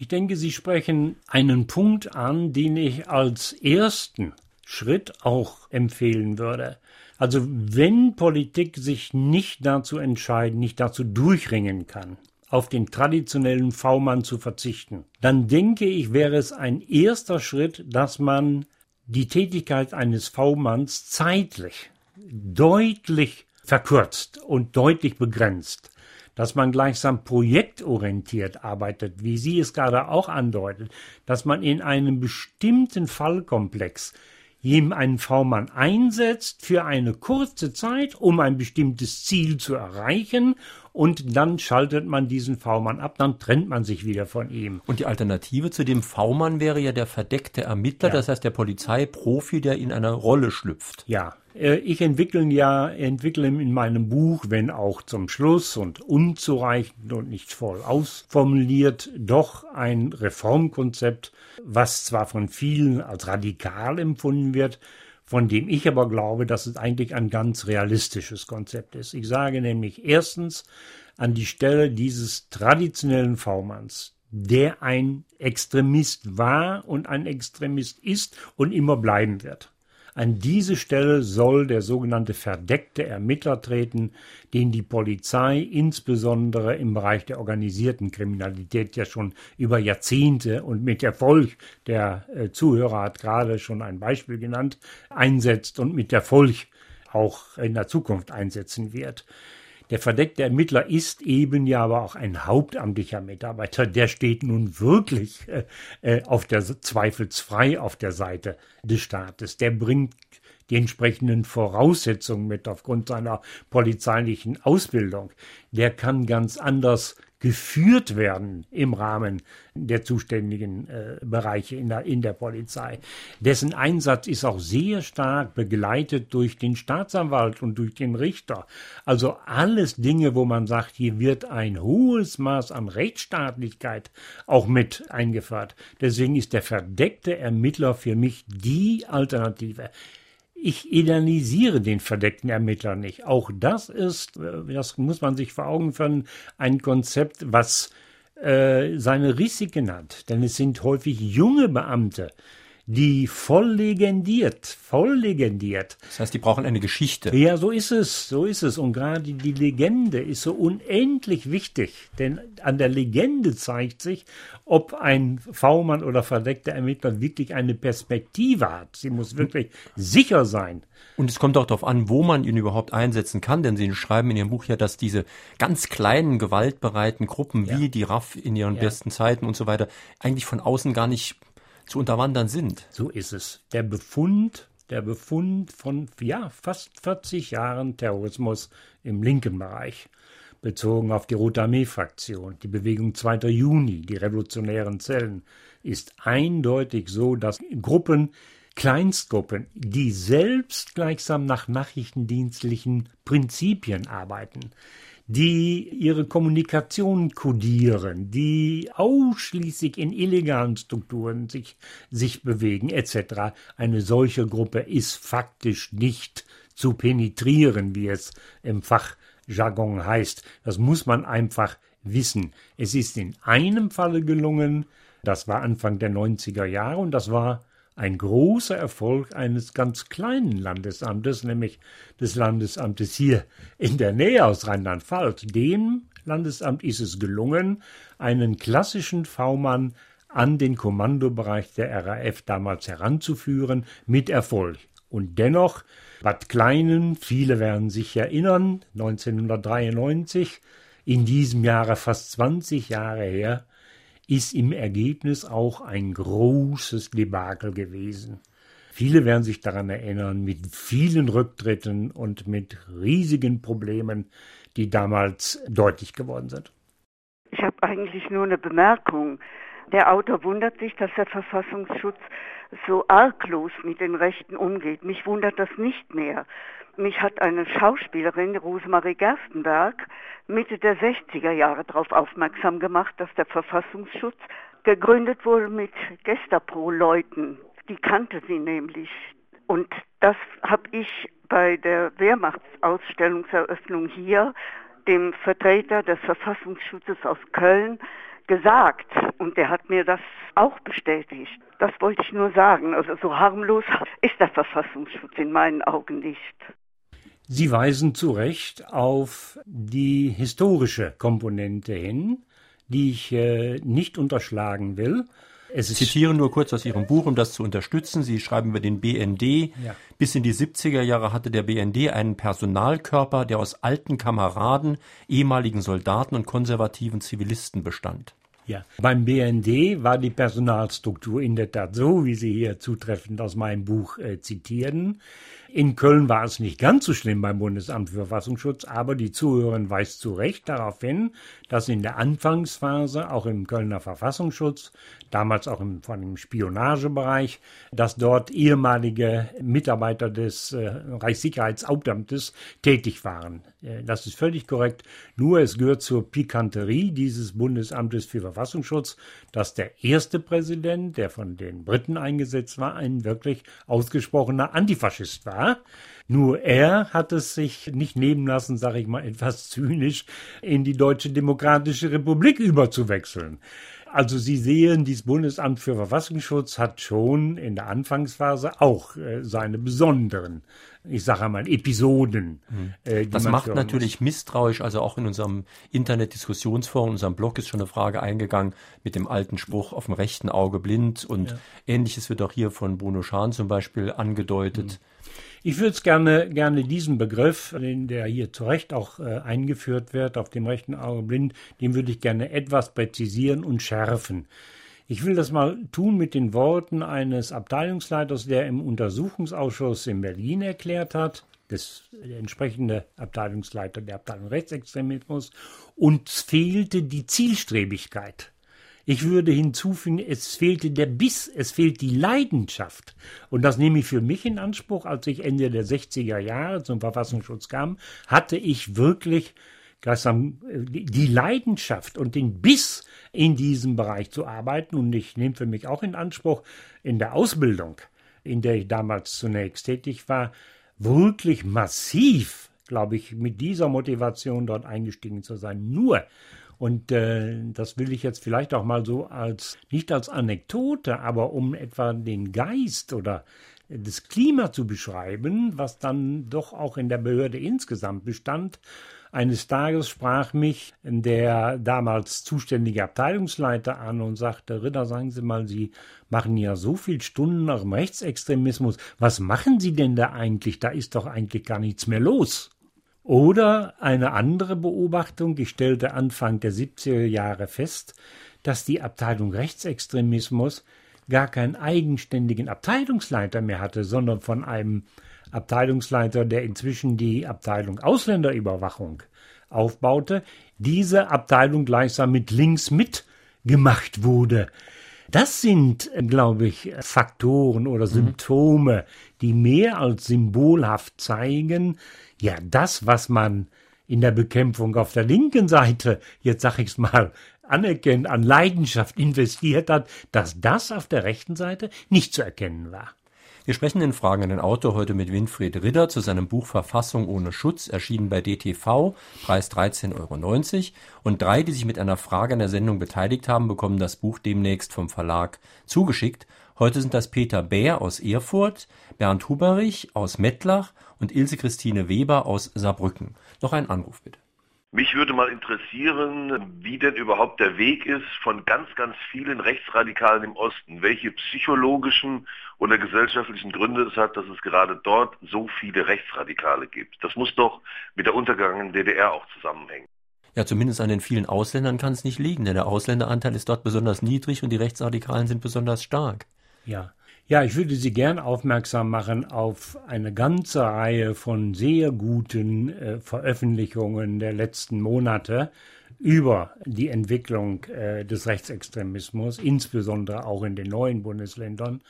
Ich denke, Sie sprechen einen Punkt an, den ich als ersten Schritt auch empfehlen würde. Also wenn Politik sich nicht dazu entscheiden, nicht dazu durchringen kann, auf den traditionellen V-Mann zu verzichten, dann denke ich, wäre es ein erster Schritt, dass man die Tätigkeit eines V-Manns zeitlich deutlich verkürzt und deutlich begrenzt, dass man gleichsam projektorientiert arbeitet, wie Sie es gerade auch andeutet, dass man in einem bestimmten Fallkomplex ihm einen V-Mann einsetzt für eine kurze Zeit, um ein bestimmtes Ziel zu erreichen und dann schaltet man diesen V-Mann ab, dann trennt man sich wieder von ihm. Und die Alternative zu dem V-Mann wäre ja der verdeckte Ermittler, ja. das heißt der Polizeiprofi, der in einer Rolle schlüpft. Ja, äh, ich entwickle ja, entwickle in meinem Buch, wenn auch zum Schluss und unzureichend und nicht voll ausformuliert, doch ein Reformkonzept, was zwar von vielen als radikal empfunden wird, von dem ich aber glaube, dass es eigentlich ein ganz realistisches Konzept ist. Ich sage nämlich erstens an die Stelle dieses traditionellen V-Manns, der ein Extremist war und ein Extremist ist und immer bleiben wird. An diese Stelle soll der sogenannte verdeckte Ermittler treten, den die Polizei insbesondere im Bereich der organisierten Kriminalität ja schon über Jahrzehnte und mit Erfolg, der äh, Zuhörer hat gerade schon ein Beispiel genannt, einsetzt und mit Erfolg auch in der Zukunft einsetzen wird. Der verdeckte Ermittler ist eben ja aber auch ein hauptamtlicher Mitarbeiter. Der steht nun wirklich äh, äh, auf der zweifelsfrei auf der Seite des Staates. Der bringt die entsprechenden Voraussetzungen mit aufgrund seiner polizeilichen Ausbildung. Der kann ganz anders geführt werden im Rahmen der zuständigen äh, Bereiche in der, in der Polizei. Dessen Einsatz ist auch sehr stark begleitet durch den Staatsanwalt und durch den Richter. Also alles Dinge, wo man sagt, hier wird ein hohes Maß an Rechtsstaatlichkeit auch mit eingeführt. Deswegen ist der verdeckte Ermittler für mich die Alternative. Ich idealisiere den verdeckten Ermittler nicht. Auch das ist, äh, das muss man sich vor Augen führen, ein Konzept, was äh, seine Risiken hat. Denn es sind häufig junge Beamte, die voll legendiert, voll legendiert. Das heißt, die brauchen eine Geschichte. Ja, so ist es, so ist es. Und gerade die Legende ist so unendlich wichtig, denn an der Legende zeigt sich, ob ein V-Mann oder verdeckter Ermittler wirklich eine Perspektive hat. Sie muss wirklich sicher sein. Und es kommt auch darauf an, wo man ihn überhaupt einsetzen kann, denn Sie schreiben in Ihrem Buch ja, dass diese ganz kleinen, gewaltbereiten Gruppen ja. wie die RAF in ihren ja. besten Zeiten und so weiter eigentlich von außen gar nicht zu unterwandern sind. So ist es. Der Befund, der Befund von ja, fast 40 Jahren Terrorismus im linken Bereich, bezogen auf die Rote Armee-Fraktion, die Bewegung 2. Juni, die revolutionären Zellen, ist eindeutig so, dass Gruppen, Kleinstgruppen, die selbst gleichsam nach nachrichtendienstlichen Prinzipien arbeiten, die ihre Kommunikation kodieren, die ausschließlich in illegalen Strukturen sich, sich bewegen, etc. Eine solche Gruppe ist faktisch nicht zu penetrieren, wie es im Fachjargon heißt. Das muss man einfach wissen. Es ist in einem Falle gelungen, das war Anfang der 90er Jahre und das war ein großer Erfolg eines ganz kleinen Landesamtes, nämlich des Landesamtes hier in der Nähe aus Rheinland-Pfalz. Dem Landesamt ist es gelungen, einen klassischen V-Mann an den Kommandobereich der RAF damals heranzuführen, mit Erfolg. Und dennoch, Bad Kleinen, viele werden sich erinnern, 1993, in diesem Jahre fast 20 Jahre her, ist im Ergebnis auch ein großes Debakel gewesen. Viele werden sich daran erinnern, mit vielen Rücktritten und mit riesigen Problemen, die damals deutlich geworden sind. Ich habe eigentlich nur eine Bemerkung. Der Autor wundert sich, dass der Verfassungsschutz so arglos mit den Rechten umgeht. Mich wundert das nicht mehr. Mich hat eine Schauspielerin, Rosemarie Gerstenberg, Mitte der 60er Jahre darauf aufmerksam gemacht, dass der Verfassungsschutz gegründet wurde mit Gestapo-Leuten. Die kannte sie nämlich. Und das habe ich bei der Wehrmachtsausstellungseröffnung hier dem Vertreter des Verfassungsschutzes aus Köln gesagt und der hat mir das auch bestätigt. Das wollte ich nur sagen. Also so harmlos ist der Verfassungsschutz in meinen Augen nicht. Sie weisen zu Recht auf die historische Komponente hin, die ich äh, nicht unterschlagen will. Es ich zitiere nur kurz aus Ihrem Buch, um das zu unterstützen. Sie schreiben über den BND. Ja. Bis in die 70er Jahre hatte der BND einen Personalkörper, der aus alten Kameraden, ehemaligen Soldaten und konservativen Zivilisten bestand. Ja, beim BND war die Personalstruktur in der Tat so, wie Sie hier zutreffend aus meinem Buch äh, zitieren. In Köln war es nicht ganz so schlimm beim Bundesamt für Verfassungsschutz, aber die Zuhörerin weist zu Recht darauf hin, dass in der Anfangsphase auch im Kölner Verfassungsschutz, damals auch im, von dem Spionagebereich, dass dort ehemalige Mitarbeiter des äh, Reichssicherheitshauptamtes tätig waren. Äh, das ist völlig korrekt. Nur es gehört zur Pikanterie dieses Bundesamtes für Verfassungsschutz, dass der erste Präsident, der von den Briten eingesetzt war, ein wirklich ausgesprochener Antifaschist war war. Nur er hat es sich nicht nehmen lassen, sage ich mal etwas zynisch, in die Deutsche Demokratische Republik überzuwechseln. Also Sie sehen, dieses Bundesamt für Verfassungsschutz hat schon in der Anfangsphase auch äh, seine besonderen, ich sage einmal, Episoden. Mhm. Äh, das macht natürlich muss. misstrauisch, also auch in unserem Internetdiskussionsforum, unserem Blog ist schon eine Frage eingegangen mit dem alten Spruch auf dem rechten Auge blind und ja. ähnliches wird auch hier von Bruno Schahn zum Beispiel angedeutet. Mhm. Ich würde es gerne, gerne diesen Begriff, den der hier zu Recht auch äh, eingeführt wird, auf dem rechten Auge blind, den würde ich gerne etwas präzisieren und schärfen. Ich will das mal tun mit den Worten eines Abteilungsleiters, der im Untersuchungsausschuss in Berlin erklärt hat, das, entsprechende Abteilungsleiter der Abteilung Rechtsextremismus, uns fehlte die Zielstrebigkeit. Ich würde hinzufügen, es fehlte der Biss, es fehlt die Leidenschaft. Und das nehme ich für mich in Anspruch. Als ich Ende der 60er Jahre zum Verfassungsschutz kam, hatte ich wirklich die Leidenschaft und den Biss in diesem Bereich zu arbeiten. Und ich nehme für mich auch in Anspruch, in der Ausbildung, in der ich damals zunächst tätig war, wirklich massiv, glaube ich, mit dieser Motivation dort eingestiegen zu sein. Nur und äh, das will ich jetzt vielleicht auch mal so als, nicht als Anekdote, aber um etwa den Geist oder das Klima zu beschreiben, was dann doch auch in der Behörde insgesamt bestand. Eines Tages sprach mich der damals zuständige Abteilungsleiter an und sagte, Ritter, sagen Sie mal, Sie machen ja so viel Stunden nach dem Rechtsextremismus. Was machen Sie denn da eigentlich? Da ist doch eigentlich gar nichts mehr los. Oder eine andere Beobachtung, ich stellte Anfang der 70er Jahre fest, dass die Abteilung Rechtsextremismus gar keinen eigenständigen Abteilungsleiter mehr hatte, sondern von einem Abteilungsleiter, der inzwischen die Abteilung Ausländerüberwachung aufbaute, diese Abteilung gleichsam mit links mitgemacht wurde. Das sind, glaube ich, Faktoren oder mhm. Symptome, die mehr als symbolhaft zeigen, ja, das, was man in der Bekämpfung auf der linken Seite, jetzt sag ich's mal, anerkennt, an Leidenschaft investiert hat, dass das auf der rechten Seite nicht zu erkennen war. Wir sprechen in Fragen an den Autor heute mit Winfried Ridder zu seinem Buch Verfassung ohne Schutz, erschienen bei DTV, Preis 13,90 Euro. Und drei, die sich mit einer Frage an der Sendung beteiligt haben, bekommen das Buch demnächst vom Verlag zugeschickt. Heute sind das Peter Bär aus Erfurt, Bernd Huberich aus Mettlach und Ilse Christine Weber aus Saarbrücken. Noch ein Anruf bitte. Mich würde mal interessieren, wie denn überhaupt der Weg ist von ganz, ganz vielen Rechtsradikalen im Osten. Welche psychologischen oder gesellschaftlichen Gründe es hat, dass es gerade dort so viele Rechtsradikale gibt. Das muss doch mit der untergegangenen DDR auch zusammenhängen. Ja, zumindest an den vielen Ausländern kann es nicht liegen, denn der Ausländeranteil ist dort besonders niedrig und die Rechtsradikalen sind besonders stark. Ja, ja, ich würde Sie gern aufmerksam machen auf eine ganze Reihe von sehr guten äh, Veröffentlichungen der letzten Monate über die Entwicklung äh, des Rechtsextremismus, insbesondere auch in den neuen Bundesländern.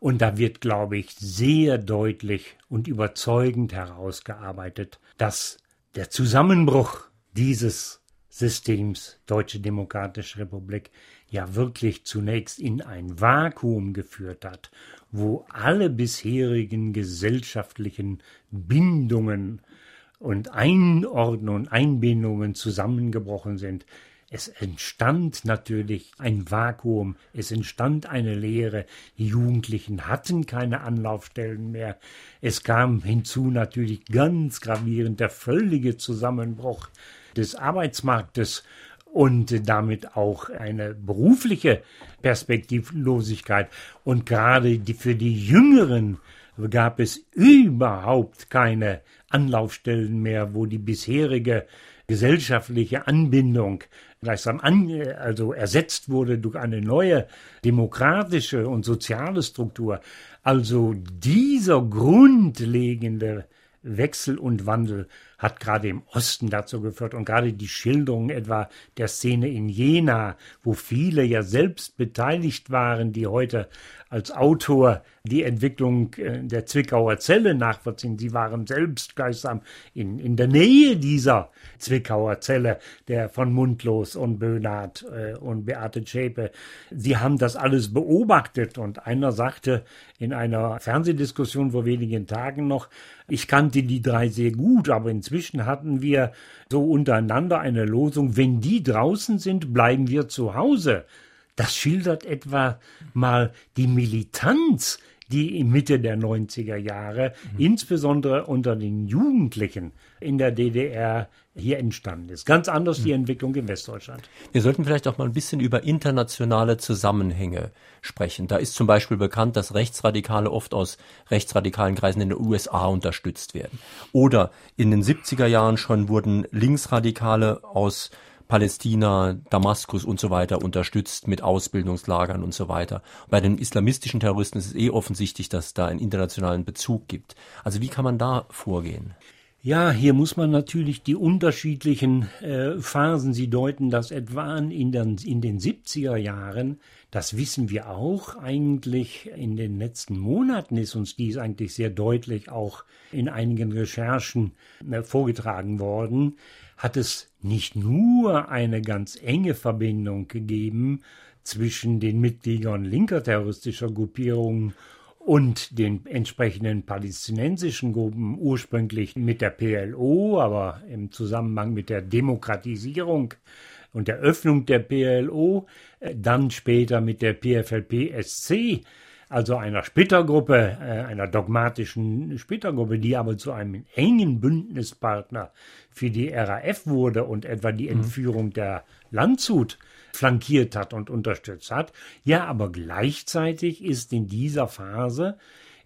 Und da wird, glaube ich, sehr deutlich und überzeugend herausgearbeitet, dass der Zusammenbruch dieses Systems Deutsche Demokratische Republik ja wirklich zunächst in ein Vakuum geführt hat, wo alle bisherigen gesellschaftlichen Bindungen und Einordnungen, Einbindungen zusammengebrochen sind. Es entstand natürlich ein Vakuum, es entstand eine Leere, die Jugendlichen hatten keine Anlaufstellen mehr, es kam hinzu natürlich ganz gravierend der völlige Zusammenbruch des Arbeitsmarktes und damit auch eine berufliche Perspektivlosigkeit. Und gerade die, für die Jüngeren gab es überhaupt keine Anlaufstellen mehr, wo die bisherige gesellschaftliche Anbindung gleichsam an, also ersetzt wurde durch eine neue demokratische und soziale Struktur. Also dieser grundlegende Wechsel und Wandel hat gerade im Osten dazu geführt und gerade die Schilderung etwa der Szene in Jena, wo viele ja selbst beteiligt waren, die heute als Autor die Entwicklung äh, der Zwickauer Zelle nachvollziehen. Sie waren selbst gleichsam in, in der Nähe dieser Zwickauer Zelle, der von Mundlos und Böhnhardt äh, und Beate Zschäpe. Sie haben das alles beobachtet und einer sagte in einer Fernsehdiskussion vor wenigen Tagen noch, ich kannte die drei sehr gut, aber inzwischen hatten wir so untereinander eine Losung, wenn die draußen sind, bleiben wir zu Hause. Das schildert etwa mal die Militanz, die in Mitte der 90er Jahre, mhm. insbesondere unter den Jugendlichen in der DDR hier entstanden ist. Ganz anders die mhm. Entwicklung in Westdeutschland. Wir sollten vielleicht auch mal ein bisschen über internationale Zusammenhänge sprechen. Da ist zum Beispiel bekannt, dass Rechtsradikale oft aus rechtsradikalen Kreisen in den USA unterstützt werden. Oder in den 70er Jahren schon wurden Linksradikale aus Palästina, Damaskus und so weiter unterstützt mit Ausbildungslagern und so weiter. Bei den islamistischen Terroristen ist es eh offensichtlich, dass es da einen internationalen Bezug gibt. Also wie kann man da vorgehen? Ja, hier muss man natürlich die unterschiedlichen äh, Phasen, Sie deuten das etwa an, in den, in den 70er Jahren, das wissen wir auch eigentlich. In den letzten Monaten ist uns dies eigentlich sehr deutlich auch in einigen Recherchen äh, vorgetragen worden. Hat es nicht nur eine ganz enge Verbindung gegeben zwischen den Mitgliedern linker terroristischer Gruppierungen und den entsprechenden palästinensischen Gruppen ursprünglich mit der PLO, aber im Zusammenhang mit der Demokratisierung und der Öffnung der PLO, äh, dann später mit der PFLP-SC, also einer Splittergruppe, äh, einer dogmatischen Splittergruppe, die aber zu einem engen Bündnispartner für die RAF wurde und etwa die mhm. Entführung der Landshut flankiert hat und unterstützt hat. Ja, aber gleichzeitig ist in dieser Phase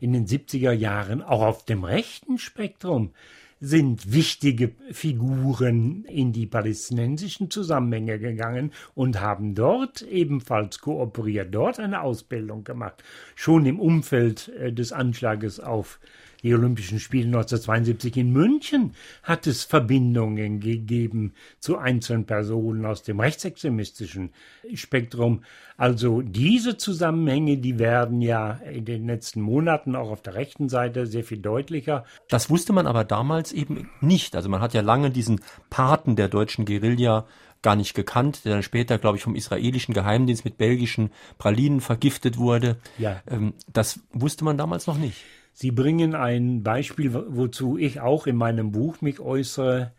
in den 70er Jahren auch auf dem rechten Spektrum sind wichtige Figuren in die palästinensischen Zusammenhänge gegangen und haben dort ebenfalls kooperiert, dort eine Ausbildung gemacht. Schon im Umfeld äh, des Anschlages auf die Olympischen Spiele 1972 in München hat es Verbindungen gegeben zu einzelnen Personen aus dem rechtsextremistischen Spektrum. Also diese Zusammenhänge, die werden ja in den letzten Monaten auch auf der rechten Seite sehr viel deutlicher. Das wusste man aber damals eben nicht. Also man hat ja lange diesen Paten der deutschen Guerilla gar nicht gekannt, der dann später, glaube ich, vom israelischen Geheimdienst mit belgischen Pralinen vergiftet wurde. Ja. Ähm, das wusste man damals noch nicht. Sie bringen ein Beispiel, wozu ich auch in meinem Buch mich äußere.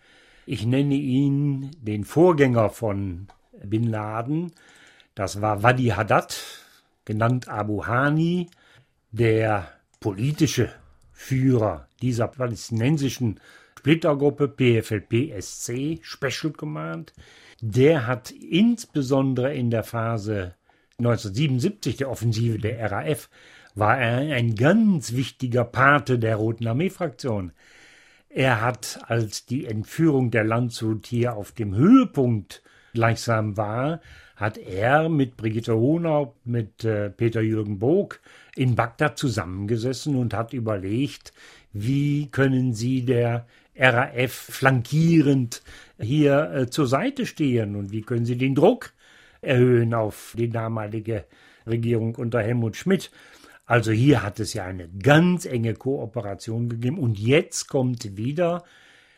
Ich nenne ihn den Vorgänger von Bin Laden. Das war Wadi Haddad, genannt Abu Hani, der politische Führer dieser palästinensischen Splittergruppe PFLP-SC, Special Command. Der hat insbesondere in der Phase 1977 der Offensive der RAF war er ein ganz wichtiger Pate der Roten Armee-Fraktion. Er hat, als die Entführung der Landshut hier auf dem Höhepunkt gleichsam war, hat er mit Brigitte Hohnhaupt, mit äh, Peter Jürgen Bog in Bagdad zusammengesessen und hat überlegt, wie können sie der RAF flankierend hier äh, zur Seite stehen und wie können sie den Druck erhöhen auf die damalige Regierung unter Helmut Schmidt. Also hier hat es ja eine ganz enge Kooperation gegeben und jetzt kommt wieder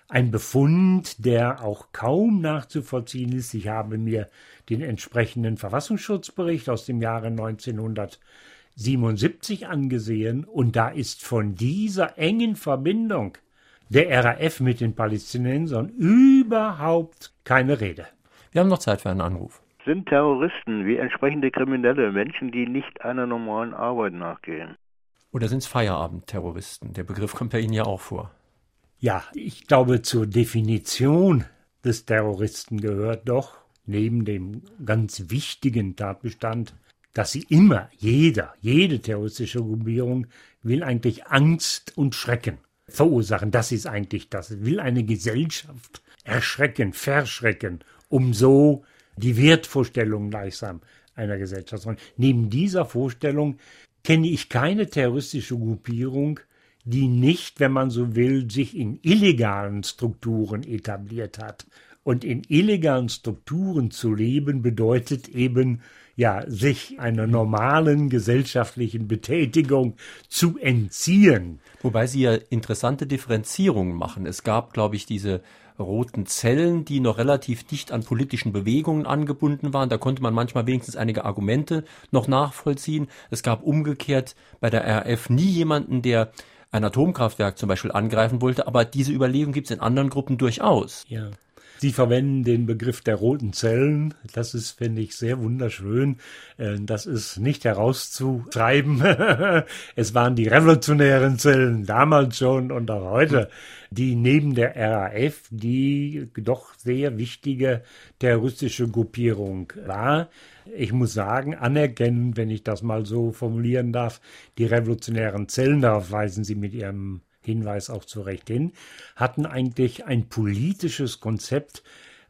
ein Befund, der auch kaum nachzuvollziehen ist. Ich habe mir den entsprechenden Verfassungsschutzbericht aus dem Jahre 1977 angesehen und da ist von dieser engen Verbindung der RAF mit den Palästinensern überhaupt keine Rede. Wir haben noch Zeit für einen Anruf. Sind Terroristen wie entsprechende Kriminelle Menschen, die nicht einer normalen Arbeit nachgehen? Oder sind es Feierabendterroristen? Der Begriff kommt bei Ihnen ja auch vor. Ja, ich glaube, zur Definition des Terroristen gehört doch, neben dem ganz wichtigen Tatbestand, dass sie immer, jeder, jede terroristische Gruppierung will eigentlich Angst und Schrecken verursachen. Das ist eigentlich das. Will eine Gesellschaft erschrecken, verschrecken, um so die Wertvorstellung gleichsam einer Gesellschaft. Neben dieser Vorstellung kenne ich keine terroristische Gruppierung, die nicht, wenn man so will, sich in illegalen Strukturen etabliert hat. Und in illegalen Strukturen zu leben bedeutet eben, ja, sich einer normalen gesellschaftlichen Betätigung zu entziehen. Wobei Sie ja interessante Differenzierungen machen. Es gab, glaube ich, diese roten Zellen, die noch relativ dicht an politischen Bewegungen angebunden waren. Da konnte man manchmal wenigstens einige Argumente noch nachvollziehen. Es gab umgekehrt bei der RF nie jemanden, der ein Atomkraftwerk zum Beispiel angreifen wollte, aber diese Überlegung gibt es in anderen Gruppen durchaus. Ja. Sie verwenden den Begriff der roten Zellen. Das ist, finde ich, sehr wunderschön. Äh, das ist nicht herauszutreiben. es waren die revolutionären Zellen damals schon und auch heute, die neben der RAF die doch sehr wichtige terroristische Gruppierung war. Ich muss sagen, anerkennen, wenn ich das mal so formulieren darf, die revolutionären Zellen, darauf weisen Sie mit Ihrem Hinweis auch zu Recht hin, hatten eigentlich ein politisches Konzept,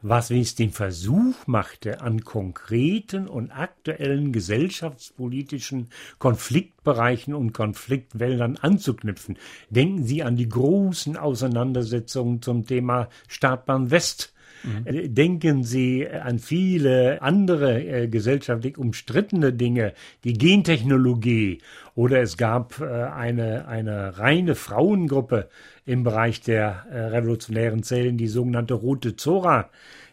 was wenigstens den Versuch machte, an konkreten und aktuellen gesellschaftspolitischen Konfliktbereichen und Konfliktwäldern anzuknüpfen. Denken Sie an die großen Auseinandersetzungen zum Thema Startbahn West Mhm. Äh, denken Sie an viele andere äh, gesellschaftlich umstrittene Dinge, die Gentechnologie oder es gab äh, eine, eine reine Frauengruppe im Bereich der äh, revolutionären Zellen, die sogenannte Rote Zora,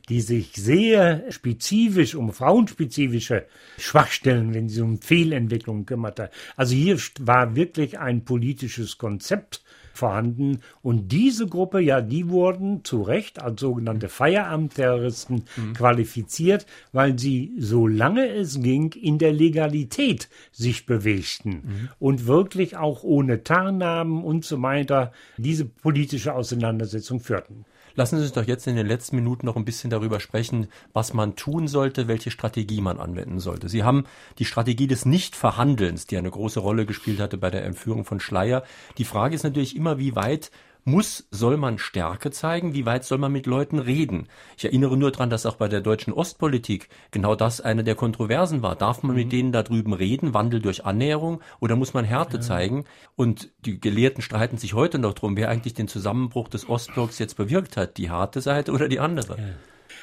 die sich sehr spezifisch um frauenspezifische Schwachstellen, wenn sie um Fehlentwicklungen kümmerte. Also hier war wirklich ein politisches Konzept vorhanden. Und diese Gruppe, ja, die wurden zu Recht als sogenannte Feierabendterroristen mhm. qualifiziert, weil sie, solange es ging, in der Legalität sich bewegten mhm. und wirklich auch ohne Tarnnamen und so weiter diese politische Auseinandersetzung führten. Lassen Sie uns doch jetzt in den letzten Minuten noch ein bisschen darüber sprechen, was man tun sollte, welche Strategie man anwenden sollte. Sie haben die Strategie des Nichtverhandelns, die eine große Rolle gespielt hatte bei der Entführung von Schleier. Die Frage ist natürlich immer, wie weit muss, soll man Stärke zeigen? Wie weit soll man mit Leuten reden? Ich erinnere nur daran, dass auch bei der deutschen Ostpolitik genau das eine der Kontroversen war. Darf man mhm. mit denen da drüben reden, Wandel durch Annäherung, oder muss man Härte ja. zeigen? Und die Gelehrten streiten sich heute noch drum, wer eigentlich den Zusammenbruch des Ostblocks jetzt bewirkt hat, die harte Seite oder die andere. Ja.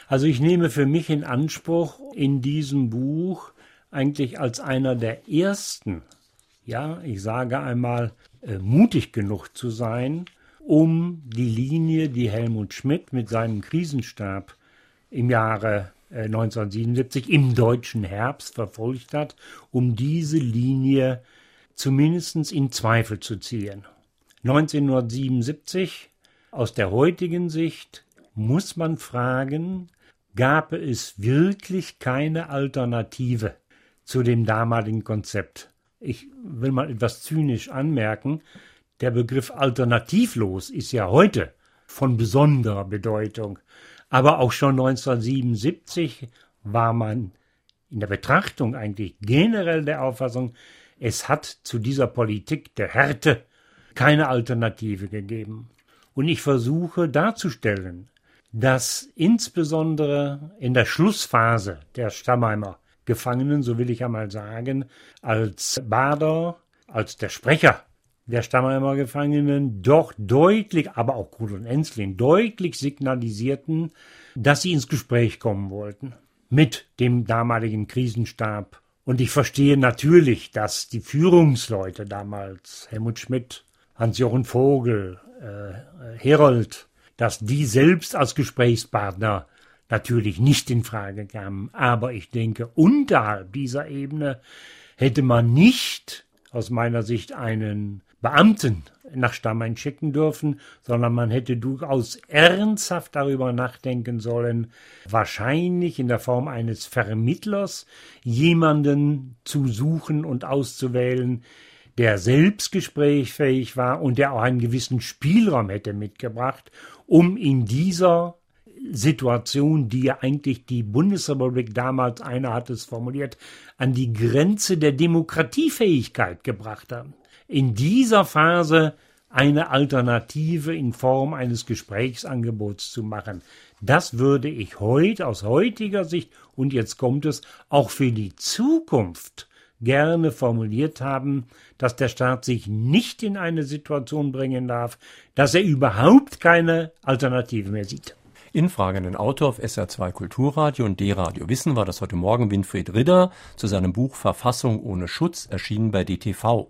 Also ich nehme für mich in Anspruch, in diesem Buch eigentlich als einer der ersten, ja, ich sage einmal, äh, mutig genug zu sein, um die Linie, die Helmut Schmidt mit seinem Krisenstab im Jahre 1977 äh, im deutschen Herbst verfolgt hat, um diese Linie zumindest in Zweifel zu ziehen. 1977, aus der heutigen Sicht, muss man fragen, gab es wirklich keine Alternative zu dem damaligen Konzept? Ich will mal etwas zynisch anmerken, der Begriff alternativlos ist ja heute von besonderer Bedeutung. Aber auch schon 1977 war man in der Betrachtung eigentlich generell der Auffassung, es hat zu dieser Politik der Härte keine Alternative gegeben. Und ich versuche darzustellen, dass insbesondere in der Schlussphase der Stammheimer Gefangenen, so will ich einmal sagen, als Bader, als der Sprecher der Stammheimer Gefangenen doch deutlich, aber auch Krut und Enzlin, deutlich signalisierten, dass sie ins Gespräch kommen wollten mit dem damaligen Krisenstab Und ich verstehe natürlich, dass die Führungsleute damals, Helmut Schmidt, Hans-Jochen Vogel, äh, Herold, dass die selbst als Gesprächspartner natürlich nicht in Frage kamen. Aber ich denke, unterhalb dieser Ebene hätte man nicht aus meiner Sicht einen Beamten nach Stammein schicken dürfen, sondern man hätte durchaus ernsthaft darüber nachdenken sollen, wahrscheinlich in der Form eines Vermittlers jemanden zu suchen und auszuwählen, der selbst gesprächfähig war und der auch einen gewissen Spielraum hätte mitgebracht, um in dieser Situation, die ja eigentlich die Bundesrepublik damals, einer hat es formuliert, an die Grenze der Demokratiefähigkeit gebracht haben. In dieser Phase eine Alternative in Form eines Gesprächsangebots zu machen. Das würde ich heute aus heutiger Sicht und jetzt kommt es auch für die Zukunft gerne formuliert haben, dass der Staat sich nicht in eine Situation bringen darf, dass er überhaupt keine Alternative mehr sieht. In fragenden Autor auf SR2 Kulturradio und D-Radio Wissen war das heute Morgen Winfried Ridder zu seinem Buch Verfassung ohne Schutz, erschienen bei DTV.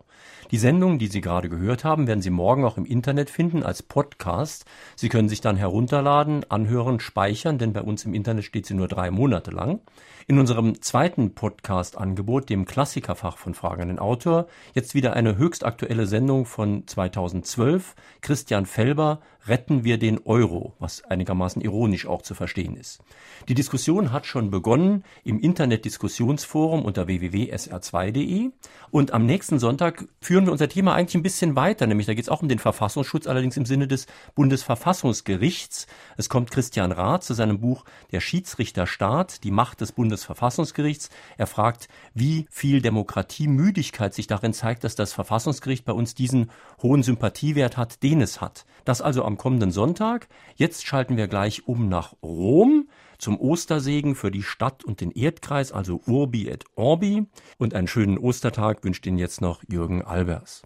Die Sendung, die Sie gerade gehört haben, werden Sie morgen auch im Internet finden als Podcast. Sie können sich dann herunterladen, anhören, speichern, denn bei uns im Internet steht sie nur drei Monate lang. In unserem zweiten Podcast-Angebot, dem Klassikerfach von fragenden Autor, jetzt wieder eine höchst aktuelle Sendung von 2012. Christian Felber, Retten wir den Euro, was einigermaßen ironisch auch zu verstehen ist. Die Diskussion hat schon begonnen im Internet-Diskussionsforum unter www.sr2.de und am nächsten Sonntag führen wir unser Thema eigentlich ein bisschen weiter, nämlich da geht es auch um den Verfassungsschutz, allerdings im Sinne des Bundesverfassungsgerichts. Es kommt Christian Rath zu seinem Buch Der Schiedsrichterstaat, die Macht des Bundesverfassungsgerichts. Er fragt, wie viel Demokratiemüdigkeit sich darin zeigt, dass das Verfassungsgericht bei uns diesen hohen Sympathiewert hat, den es hat. Das also am kommenden Sonntag. Jetzt schalten wir gleich um nach Rom zum Ostersegen für die Stadt und den Erdkreis, also Urbi et Orbi. Und einen schönen Ostertag wünscht Ihnen jetzt noch Jürgen Albers.